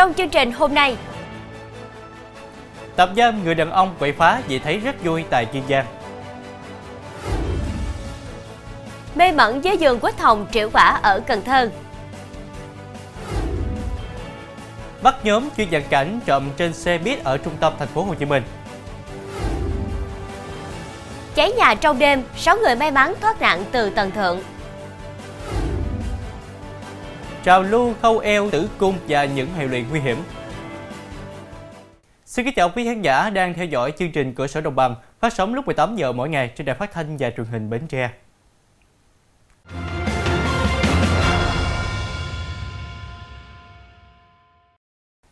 Trong chương trình hôm nay, Tạm giam người đàn ông quậy phá vì thấy rất vui tại Kiên Giang. mê mẩn với vườn quýt hồng triệu quả ở Cần Thơ. Bắt nhóm chuyên giàn cảnh trộm trên xe buýt ở trung tâm thành phố Hồ Chí Minh. Cháy nhà trong đêm, 6 người may mắn thoát nạn từ tầng thượng. Trào lưu khâu eo, tử cung và những hệ lụy nguy hiểm. Xin kính chào quý khán giả đang theo dõi chương trình Cửa sổ Đồng bằng phát sóng lúc 18 giờ mỗi ngày trên đài phát thanh và truyền hình Bến Tre.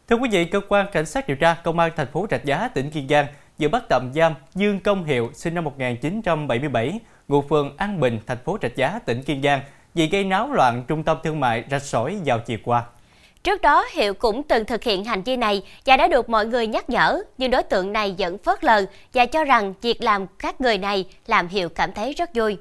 Thưa quý vị, cơ quan cảnh sát điều tra công an thành phố Rạch Giá, tỉnh Kiên Giang vừa bắt tạm giam Dương Công Hiệu sinh năm 1977, ngụ phường An Bình, thành phố Rạch Giá, tỉnh Kiên Giang vì gây náo loạn trung tâm thương mại Rạch Sỏi vào chiều qua. Trước đó, Hiệu cũng từng thực hiện hành vi này và đã được mọi người nhắc nhở, nhưng đối tượng này vẫn phớt lờ và cho rằng việc làm các người này làm Hiệu cảm thấy rất vui.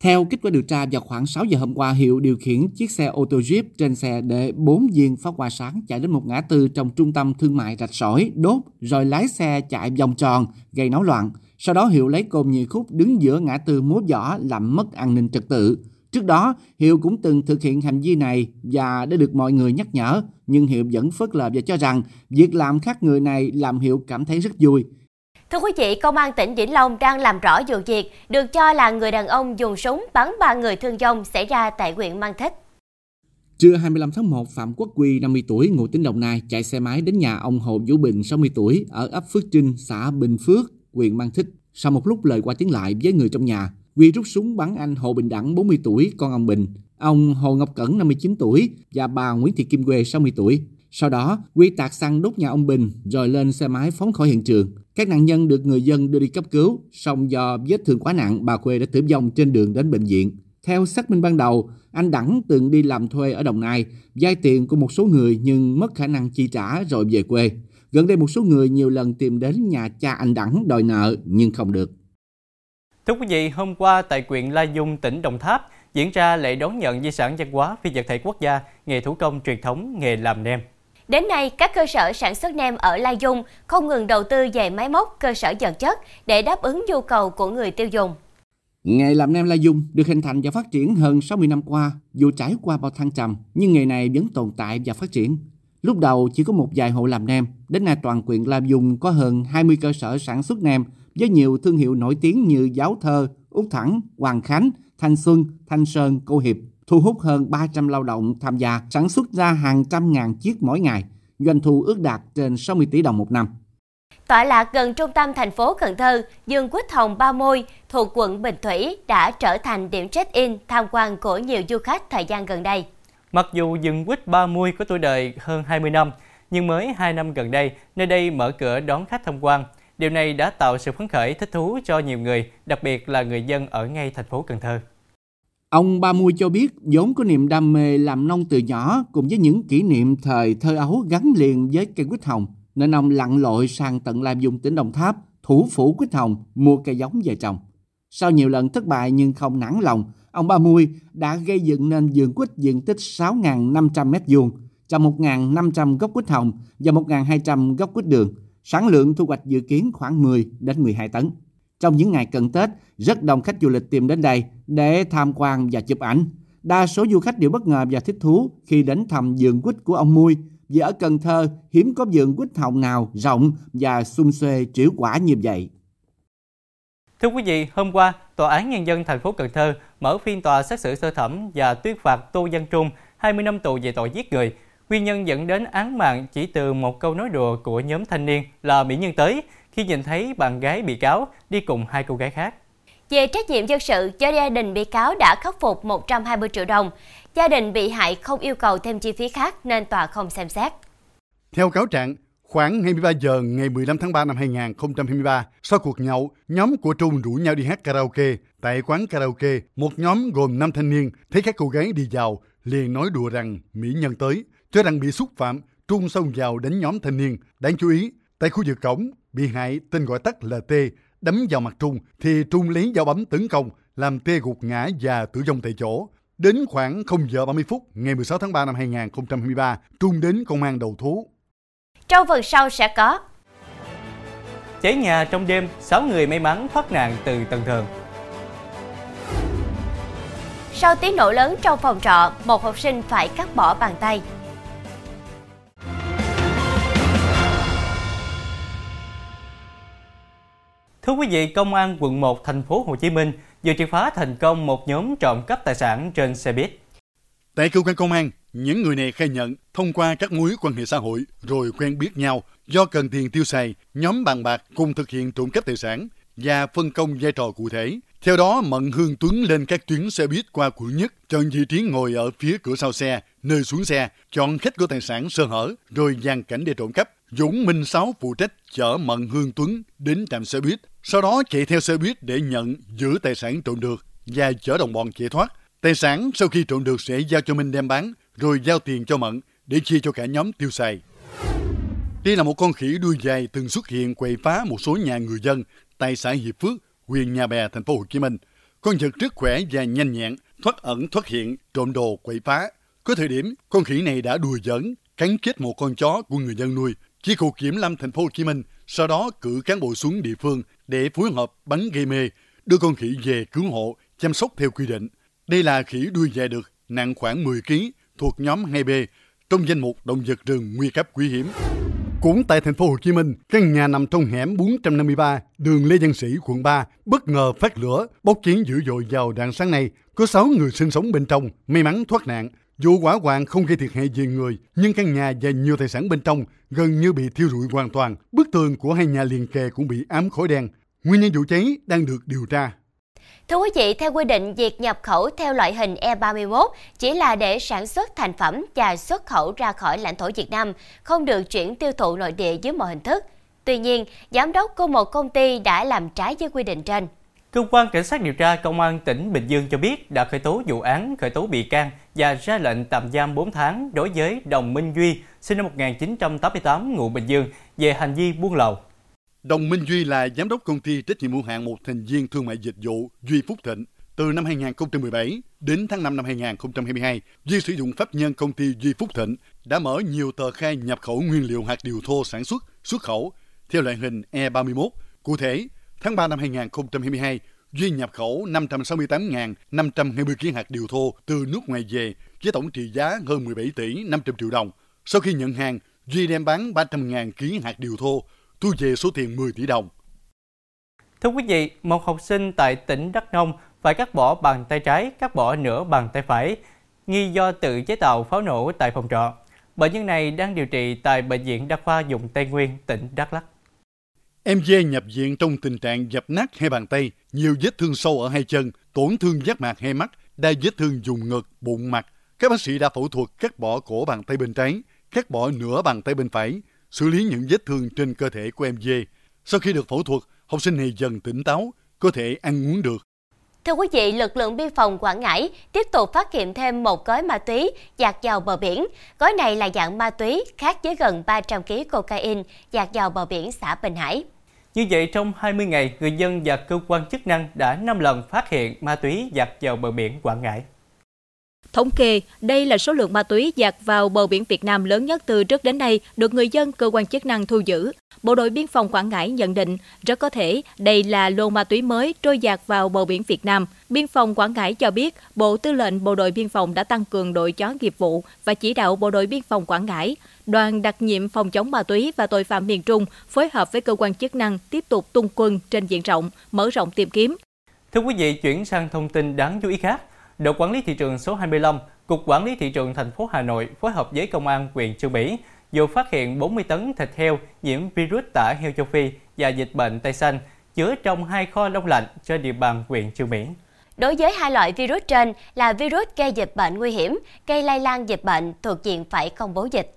Theo kết quả điều tra, vào khoảng 6 giờ hôm qua, Hiệu điều khiển chiếc xe ô tô Jeep trên xe để 4 viên pháo hoa sáng chạy đến một ngã tư trong trung tâm thương mại rạch sỏi, đốt, rồi lái xe chạy vòng tròn, gây náo loạn. Sau đó Hiệu lấy côn nhị khúc đứng giữa ngã tư múa võ làm mất an ninh trật tự. Trước đó, Hiệu cũng từng thực hiện hành vi này và đã được mọi người nhắc nhở, nhưng Hiệu vẫn phớt lờ và cho rằng việc làm khác người này làm Hiệu cảm thấy rất vui. Thưa quý vị, Công an tỉnh Vĩnh Long đang làm rõ vụ việc được cho là người đàn ông dùng súng bắn ba người thương vong xảy ra tại huyện Mang Thít. Trưa 25 tháng 1, Phạm Quốc Quy, 50 tuổi, ngụ tỉnh Đồng Nai, chạy xe máy đến nhà ông Hồ Vũ Bình, 60 tuổi, ở ấp Phước Trinh, xã Bình Phước, huyện Mang Thít. Sau một lúc lời qua tiếng lại với người trong nhà, Quy rút súng bắn anh Hồ Bình Đẳng, 40 tuổi, con ông Bình, ông Hồ Ngọc Cẩn, 59 tuổi và bà Nguyễn Thị Kim Quê, 60 tuổi. Sau đó, Quy tạt xăng đốt nhà ông Bình rồi lên xe máy phóng khỏi hiện trường. Các nạn nhân được người dân đưa đi cấp cứu, song do vết thương quá nặng, bà Quê đã tử vong trên đường đến bệnh viện. Theo xác minh ban đầu, anh Đẳng từng đi làm thuê ở Đồng Nai, vay tiền của một số người nhưng mất khả năng chi trả rồi về quê. Gần đây một số người nhiều lần tìm đến nhà cha anh Đẳng đòi nợ nhưng không được. Thưa quý vị, hôm qua tại huyện La Dung, tỉnh Đồng Tháp diễn ra lễ đón nhận di sản văn hóa phi vật thể quốc gia nghề thủ công truyền thống nghề làm nem. Đến nay, các cơ sở sản xuất nem ở Lai Dung không ngừng đầu tư về máy móc, cơ sở vật chất để đáp ứng nhu cầu của người tiêu dùng. Nghề làm nem La Dung được hình thành và phát triển hơn 60 năm qua, dù trải qua bao thăng trầm, nhưng nghề này vẫn tồn tại và phát triển. Lúc đầu chỉ có một vài hộ làm nem, đến nay toàn huyện La Dung có hơn 20 cơ sở sản xuất nem với nhiều thương hiệu nổi tiếng như Giáo Thơ, Út Thẳng, Hoàng Khánh, Thanh Xuân, Thanh Sơn, Cô Hiệp, thu hút hơn 300 lao động tham gia, sản xuất ra hàng trăm ngàn chiếc mỗi ngày, doanh thu ước đạt trên 60 tỷ đồng một năm. Tọa lạc gần trung tâm thành phố Cần Thơ, vườn quýt hồng Ba Môi thuộc quận Bình Thủy đã trở thành điểm check-in tham quan của nhiều du khách thời gian gần đây. Mặc dù vườn quýt Ba Môi có tuổi đời hơn 20 năm, nhưng mới 2 năm gần đây, nơi đây mở cửa đón khách tham quan. Điều này đã tạo sự phấn khởi thích thú cho nhiều người, đặc biệt là người dân ở ngay thành phố Cần Thơ. Ông Ba Mui cho biết vốn có niềm đam mê làm nông từ nhỏ cùng với những kỷ niệm thời thơ ấu gắn liền với cây quýt hồng nên ông lặn lội sang tận Lai Dung tỉnh Đồng Tháp thủ phủ quýt hồng mua cây giống về trồng. Sau nhiều lần thất bại nhưng không nản lòng, ông Ba Mui đã gây dựng nên vườn quýt diện tích 6.500 m2, trồng 1.500 gốc quýt hồng và 1.200 gốc quýt đường. Sản lượng thu hoạch dự kiến khoảng 10 đến 12 tấn. Trong những ngày cận Tết, rất đông khách du lịch tìm đến đây để tham quan và chụp ảnh. Đa số du khách đều bất ngờ và thích thú khi đến thăm vườn quýt của ông Mui, vì ở Cần Thơ hiếm có vườn quýt hồng nào rộng và xung xuê triểu quả như vậy. Thưa quý vị, hôm qua, Tòa án Nhân dân thành phố Cần Thơ mở phiên tòa xét xử sơ thẩm và tuyên phạt Tô Văn Trung 20 năm tù về tội giết người. Nguyên nhân dẫn đến án mạng chỉ từ một câu nói đùa của nhóm thanh niên là Mỹ Nhân Tới khi nhìn thấy bạn gái bị cáo đi cùng hai cô gái khác. Về trách nhiệm dân sự, do gia đình bị cáo đã khắc phục 120 triệu đồng. Gia đình bị hại không yêu cầu thêm chi phí khác nên tòa không xem xét. Theo cáo trạng, khoảng 23 giờ ngày 15 tháng 3 năm 2023, sau cuộc nhậu, nhóm của Trung rủ nhau đi hát karaoke. Tại quán karaoke, một nhóm gồm 5 thanh niên thấy các cô gái đi vào, liền nói đùa rằng mỹ nhân tới. Cho rằng bị xúc phạm, Trung xông vào đánh nhóm thanh niên. Đáng chú ý, tại khu vực cổng, bị hại tên gọi tắt là T đấm vào mặt Trung thì Trung lấy dao bấm tấn công làm T gục ngã và tử vong tại chỗ. Đến khoảng 0 giờ 30 phút ngày 16 tháng 3 năm 2023, Trung đến công an đầu thú. Trong phần sau sẽ có Cháy nhà trong đêm, 6 người may mắn thoát nạn từ tầng thượng. Sau tiếng nổ lớn trong phòng trọ, một học sinh phải cắt bỏ bàn tay. Thưa quý vị, Công an quận 1 thành phố Hồ Chí Minh vừa triệt phá thành công một nhóm trộm cắp tài sản trên xe buýt. Tại cơ quan công an, những người này khai nhận thông qua các mối quan hệ xã hội rồi quen biết nhau do cần tiền tiêu xài, nhóm bàn bạc cùng thực hiện trộm cắp tài sản và phân công vai trò cụ thể. Theo đó, Mận Hương Tuấn lên các tuyến xe buýt qua quận nhất, chọn vị trí ngồi ở phía cửa sau xe, nơi xuống xe, chọn khách của tài sản sơ hở, rồi dàn cảnh để trộm cắp. Dũng Minh Sáu phụ trách chở Mận Hương Tuấn đến trạm xe buýt, sau đó chạy theo xe buýt để nhận giữ tài sản trộm được và chở đồng bọn chạy thoát. Tài sản sau khi trộm được sẽ giao cho Minh đem bán, rồi giao tiền cho Mận để chia cho cả nhóm tiêu xài. Đây là một con khỉ đuôi dài từng xuất hiện quậy phá một số nhà người dân tại xã Hiệp Phước, huyện Nhà Bè, thành phố Hồ Chí Minh. Con vật rất khỏe và nhanh nhẹn, thoát ẩn thoát hiện, trộm đồ quậy phá. Có thời điểm, con khỉ này đã đùa giỡn, cắn chết một con chó của người dân nuôi. Chi cục kiểm lâm thành phố Hồ Chí Minh sau đó cử cán bộ xuống địa phương để phối hợp bắn gây mê, đưa con khỉ về cứu hộ, chăm sóc theo quy định. Đây là khỉ đuôi dài được, nặng khoảng 10 kg, thuộc nhóm 2B, trong danh mục động vật rừng nguy cấp quý hiếm. Cũng tại thành phố Hồ Chí Minh, căn nhà nằm trong hẻm 453, đường Lê Văn Sĩ, quận 3, bất ngờ phát lửa, bốc cháy dữ dội vào rạng sáng nay. Có 6 người sinh sống bên trong, may mắn thoát nạn. Vụ hỏa hoạn không gây thiệt hại về người, nhưng căn nhà và nhiều tài sản bên trong gần như bị thiêu rụi hoàn toàn. Bức tường của hai nhà liền kề cũng bị ám khói đen. Nguyên nhân vụ cháy đang được điều tra. Thưa quý vị, theo quy định, việc nhập khẩu theo loại hình E31 chỉ là để sản xuất thành phẩm và xuất khẩu ra khỏi lãnh thổ Việt Nam, không được chuyển tiêu thụ nội địa dưới mọi hình thức. Tuy nhiên, giám đốc của một công ty đã làm trái với quy định trên. Cơ quan Cảnh sát điều tra Công an tỉnh Bình Dương cho biết đã khởi tố vụ án, khởi tố bị can và ra lệnh tạm giam 4 tháng đối với Đồng Minh Duy, sinh năm 1988, ngụ Bình Dương, về hành vi buôn lậu. Đồng Minh Duy là giám đốc công ty trách nhiệm hữu hạn một thành viên thương mại dịch vụ Duy Phúc Thịnh. Từ năm 2017 đến tháng 5 năm 2022, Duy sử dụng pháp nhân công ty Duy Phúc Thịnh đã mở nhiều tờ khai nhập khẩu nguyên liệu hạt điều thô sản xuất, xuất khẩu theo loại hình E31. Cụ thể, tháng 3 năm 2022, Duy nhập khẩu 568.520 kg hạt điều thô từ nước ngoài về với tổng trị giá hơn 17 tỷ 500 triệu đồng. Sau khi nhận hàng, Duy đem bán 300.000 kg hạt điều thô thu về số tiền 10 tỷ đồng. Thưa quý vị, một học sinh tại tỉnh Đắk Nông phải cắt bỏ bàn tay trái, cắt bỏ nửa bàn tay phải, nghi do tự chế tạo pháo nổ tại phòng trọ. Bệnh nhân này đang điều trị tại Bệnh viện Đa khoa Dùng Tây Nguyên, tỉnh Đắk Lắk. Em Dê nhập viện trong tình trạng dập nát hai bàn tay, nhiều vết thương sâu ở hai chân, tổn thương giác mạc hai mắt, đa vết thương vùng ngực, bụng mặt. Các bác sĩ đã phẫu thuật cắt bỏ cổ bàn tay bên trái, cắt bỏ nửa bàn tay bên phải, xử lý những vết thương trên cơ thể của em Dê. Sau khi được phẫu thuật, học sinh này dần tỉnh táo, có thể ăn uống được. Thưa quý vị, lực lượng biên phòng Quảng Ngãi tiếp tục phát hiện thêm một gói ma túy dạt vào bờ biển. Gói này là dạng ma túy khác với gần 300 kg cocaine dạt vào bờ biển xã Bình Hải. Như vậy, trong 20 ngày, người dân và cơ quan chức năng đã 5 lần phát hiện ma túy dạt vào bờ biển Quảng Ngãi. Thống kê, đây là số lượng ma túy dạt vào bờ biển Việt Nam lớn nhất từ trước đến nay được người dân cơ quan chức năng thu giữ. Bộ đội biên phòng Quảng Ngãi nhận định rất có thể đây là lô ma túy mới trôi dạt vào bờ biển Việt Nam. Biên phòng Quảng Ngãi cho biết Bộ Tư lệnh Bộ đội Biên phòng đã tăng cường đội chó nghiệp vụ và chỉ đạo Bộ đội Biên phòng Quảng Ngãi, đoàn đặc nhiệm phòng chống ma túy và tội phạm miền Trung phối hợp với cơ quan chức năng tiếp tục tung quân trên diện rộng, mở rộng tìm kiếm. Thưa quý vị, chuyển sang thông tin đáng chú ý khác. Đội quản lý thị trường số 25, Cục Quản lý thị trường thành phố Hà Nội phối hợp với Công an huyện Trương Mỹ vừa phát hiện 40 tấn thịt heo nhiễm virus tả heo châu Phi và dịch bệnh tay xanh chứa trong hai kho đông lạnh trên địa bàn huyện Trương Mỹ. Đối với hai loại virus trên là virus gây dịch bệnh nguy hiểm, gây lây lan dịch bệnh thuộc diện phải công bố dịch.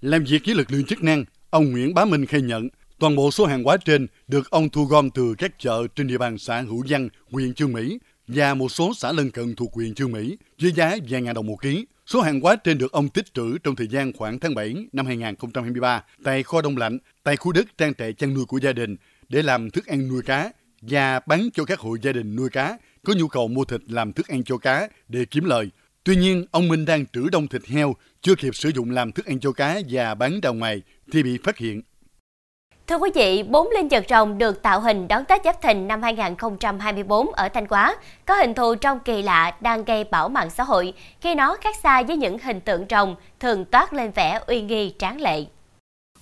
Làm việc với lực lượng chức năng, ông Nguyễn Bá Minh khai nhận toàn bộ số hàng hóa trên được ông thu gom từ các chợ trên địa bàn xã Hữu Văn, huyện Trương Mỹ và một số xã lân cận thuộc huyện Trương Mỹ với giá vài ngàn đồng một ký. Số hàng hóa trên được ông tích trữ trong thời gian khoảng tháng 7 năm 2023 tại kho đông lạnh, tại khu đất trang trại chăn nuôi của gia đình để làm thức ăn nuôi cá và bán cho các hộ gia đình nuôi cá có nhu cầu mua thịt làm thức ăn cho cá để kiếm lời. Tuy nhiên, ông Minh đang trữ đông thịt heo, chưa kịp sử dụng làm thức ăn cho cá và bán ra ngoài thì bị phát hiện. Thưa quý vị, bốn linh vật rồng được tạo hình đón Tết Giáp Thìn năm 2024 ở Thanh Hóa có hình thù trong kỳ lạ đang gây bão mạng xã hội khi nó khác xa với những hình tượng rồng thường toát lên vẻ uy nghi tráng lệ.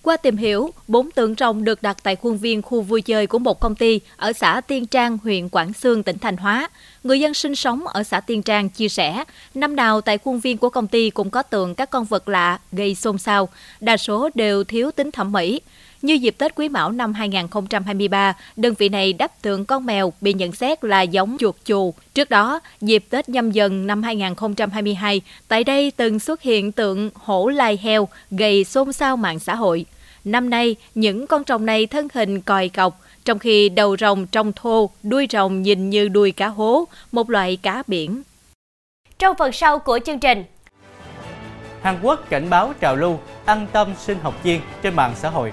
Qua tìm hiểu, bốn tượng rồng được đặt tại khuôn viên khu vui chơi của một công ty ở xã Tiên Trang, huyện Quảng Sương, tỉnh Thanh Hóa. Người dân sinh sống ở xã Tiên Trang chia sẻ, năm nào tại khuôn viên của công ty cũng có tượng các con vật lạ gây xôn xao, đa số đều thiếu tính thẩm mỹ. Như dịp Tết Quý Mão năm 2023, đơn vị này đắp tượng con mèo bị nhận xét là giống chuột chù. Trước đó, dịp Tết nhâm dần năm 2022, tại đây từng xuất hiện tượng hổ lai heo gây xôn xao mạng xã hội. Năm nay, những con rồng này thân hình còi cọc, trong khi đầu rồng trông thô, đuôi rồng nhìn như đuôi cá hố, một loại cá biển. Trong phần sau của chương trình, Hàn Quốc cảnh báo trào lưu ăn tâm sinh học viên trên mạng xã hội.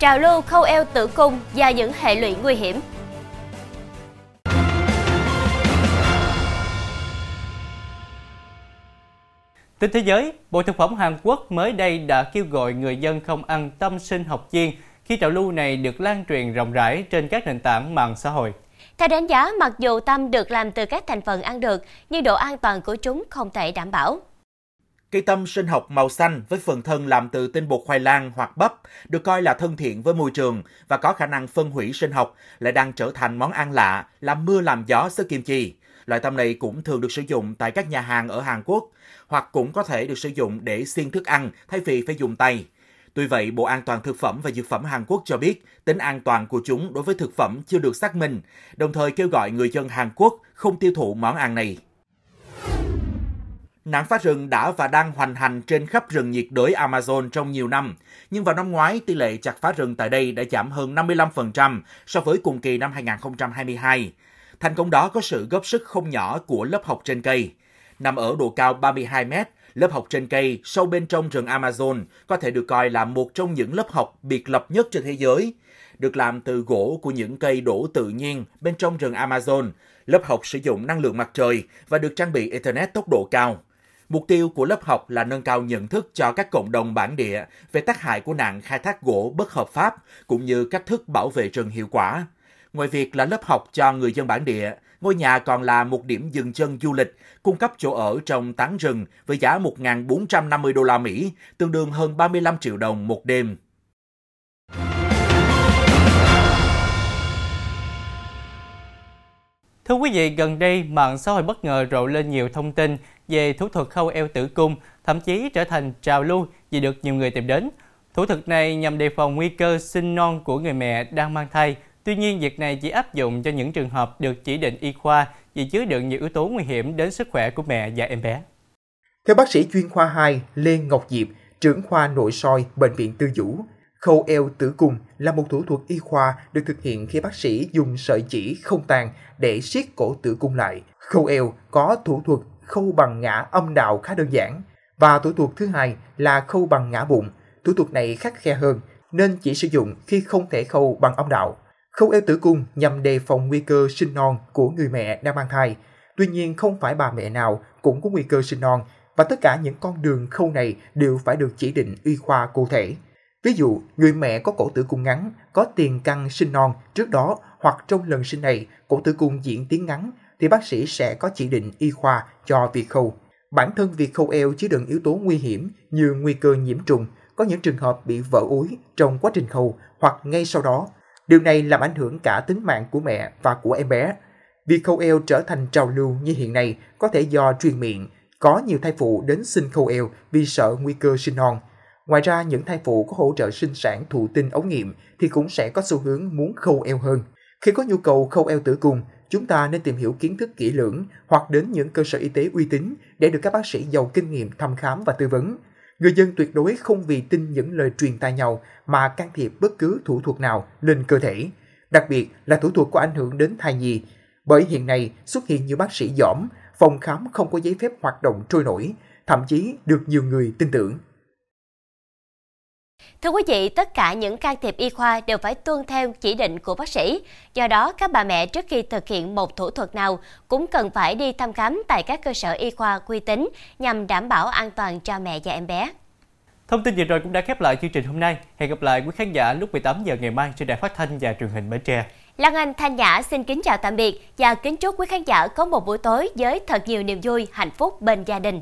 Trào lưu khâu eo tử cung và những hệ lụy nguy hiểm. Tin thế giới, Bộ Thực phẩm Hàn Quốc mới đây đã kêu gọi người dân không ăn tâm sinh học chiên khi trào lưu này được lan truyền rộng rãi trên các nền tảng mạng xã hội. Theo đánh giá, mặc dù tâm được làm từ các thành phần ăn được, nhưng độ an toàn của chúng không thể đảm bảo. Cây tâm sinh học màu xanh với phần thân làm từ tinh bột khoai lang hoặc bắp được coi là thân thiện với môi trường và có khả năng phân hủy sinh học lại đang trở thành món ăn lạ, làm mưa làm gió xứ kim chi. Loại tâm này cũng thường được sử dụng tại các nhà hàng ở Hàn Quốc hoặc cũng có thể được sử dụng để xiên thức ăn thay vì phải dùng tay. Tuy vậy, Bộ An toàn Thực phẩm và Dược phẩm Hàn Quốc cho biết tính an toàn của chúng đối với thực phẩm chưa được xác minh, đồng thời kêu gọi người dân Hàn Quốc không tiêu thụ món ăn này. Nạn phá rừng đã và đang hoành hành trên khắp rừng nhiệt đới Amazon trong nhiều năm, nhưng vào năm ngoái tỷ lệ chặt phá rừng tại đây đã giảm hơn 55% so với cùng kỳ năm 2022. Thành công đó có sự góp sức không nhỏ của lớp học trên cây. Nằm ở độ cao 32 mét, lớp học trên cây sâu bên trong rừng Amazon có thể được coi là một trong những lớp học biệt lập nhất trên thế giới. Được làm từ gỗ của những cây đổ tự nhiên bên trong rừng Amazon, lớp học sử dụng năng lượng mặt trời và được trang bị Ethernet tốc độ cao. Mục tiêu của lớp học là nâng cao nhận thức cho các cộng đồng bản địa về tác hại của nạn khai thác gỗ bất hợp pháp cũng như cách thức bảo vệ rừng hiệu quả. Ngoài việc là lớp học cho người dân bản địa, ngôi nhà còn là một điểm dừng chân du lịch, cung cấp chỗ ở trong tán rừng với giá 1.450 đô la Mỹ, tương đương hơn 35 triệu đồng một đêm. Thưa quý vị, gần đây mạng xã hội bất ngờ rộ lên nhiều thông tin về thủ thuật khâu eo tử cung, thậm chí trở thành trào lưu vì được nhiều người tìm đến. Thủ thuật này nhằm đề phòng nguy cơ sinh non của người mẹ đang mang thai. Tuy nhiên, việc này chỉ áp dụng cho những trường hợp được chỉ định y khoa vì chứa đựng nhiều yếu tố nguy hiểm đến sức khỏe của mẹ và em bé. Theo bác sĩ chuyên khoa 2 Lê Ngọc Diệp, trưởng khoa nội soi Bệnh viện Tư Dũ, khâu eo tử cung là một thủ thuật y khoa được thực hiện khi bác sĩ dùng sợi chỉ không tàn để siết cổ tử cung lại. Khâu eo có thủ thuật khâu bằng ngã âm đạo khá đơn giản. Và thủ thuật thứ hai là khâu bằng ngã bụng. Thủ thuật này khắc khe hơn nên chỉ sử dụng khi không thể khâu bằng âm đạo. Khâu eo tử cung nhằm đề phòng nguy cơ sinh non của người mẹ đang mang thai. Tuy nhiên không phải bà mẹ nào cũng có nguy cơ sinh non và tất cả những con đường khâu này đều phải được chỉ định y khoa cụ thể. Ví dụ, người mẹ có cổ tử cung ngắn, có tiền căn sinh non trước đó hoặc trong lần sinh này cổ tử cung diễn tiến ngắn thì bác sĩ sẽ có chỉ định y khoa cho việc khâu. Bản thân việc khâu eo chứa đựng yếu tố nguy hiểm như nguy cơ nhiễm trùng, có những trường hợp bị vỡ úi trong quá trình khâu hoặc ngay sau đó. Điều này làm ảnh hưởng cả tính mạng của mẹ và của em bé. Việc khâu eo trở thành trào lưu như hiện nay có thể do truyền miệng, có nhiều thai phụ đến xin khâu eo vì sợ nguy cơ sinh non. Ngoài ra, những thai phụ có hỗ trợ sinh sản thụ tinh ống nghiệm thì cũng sẽ có xu hướng muốn khâu eo hơn. Khi có nhu cầu khâu eo tử cung, chúng ta nên tìm hiểu kiến thức kỹ lưỡng hoặc đến những cơ sở y tế uy tín để được các bác sĩ giàu kinh nghiệm thăm khám và tư vấn. Người dân tuyệt đối không vì tin những lời truyền tai nhau mà can thiệp bất cứ thủ thuật nào lên cơ thể, đặc biệt là thủ thuật có ảnh hưởng đến thai nhi. Bởi hiện nay xuất hiện nhiều bác sĩ giỏm, phòng khám không có giấy phép hoạt động trôi nổi, thậm chí được nhiều người tin tưởng. Thưa quý vị, tất cả những can thiệp y khoa đều phải tuân theo chỉ định của bác sĩ. Do đó, các bà mẹ trước khi thực hiện một thủ thuật nào cũng cần phải đi thăm khám tại các cơ sở y khoa uy tín nhằm đảm bảo an toàn cho mẹ và em bé. Thông tin vừa rồi cũng đã khép lại chương trình hôm nay. Hẹn gặp lại quý khán giả lúc 18 giờ ngày mai trên đài phát thanh và truyền hình Bến Tre. Lan Anh Thanh Nhã xin kính chào tạm biệt và kính chúc quý khán giả có một buổi tối với thật nhiều niềm vui, hạnh phúc bên gia đình.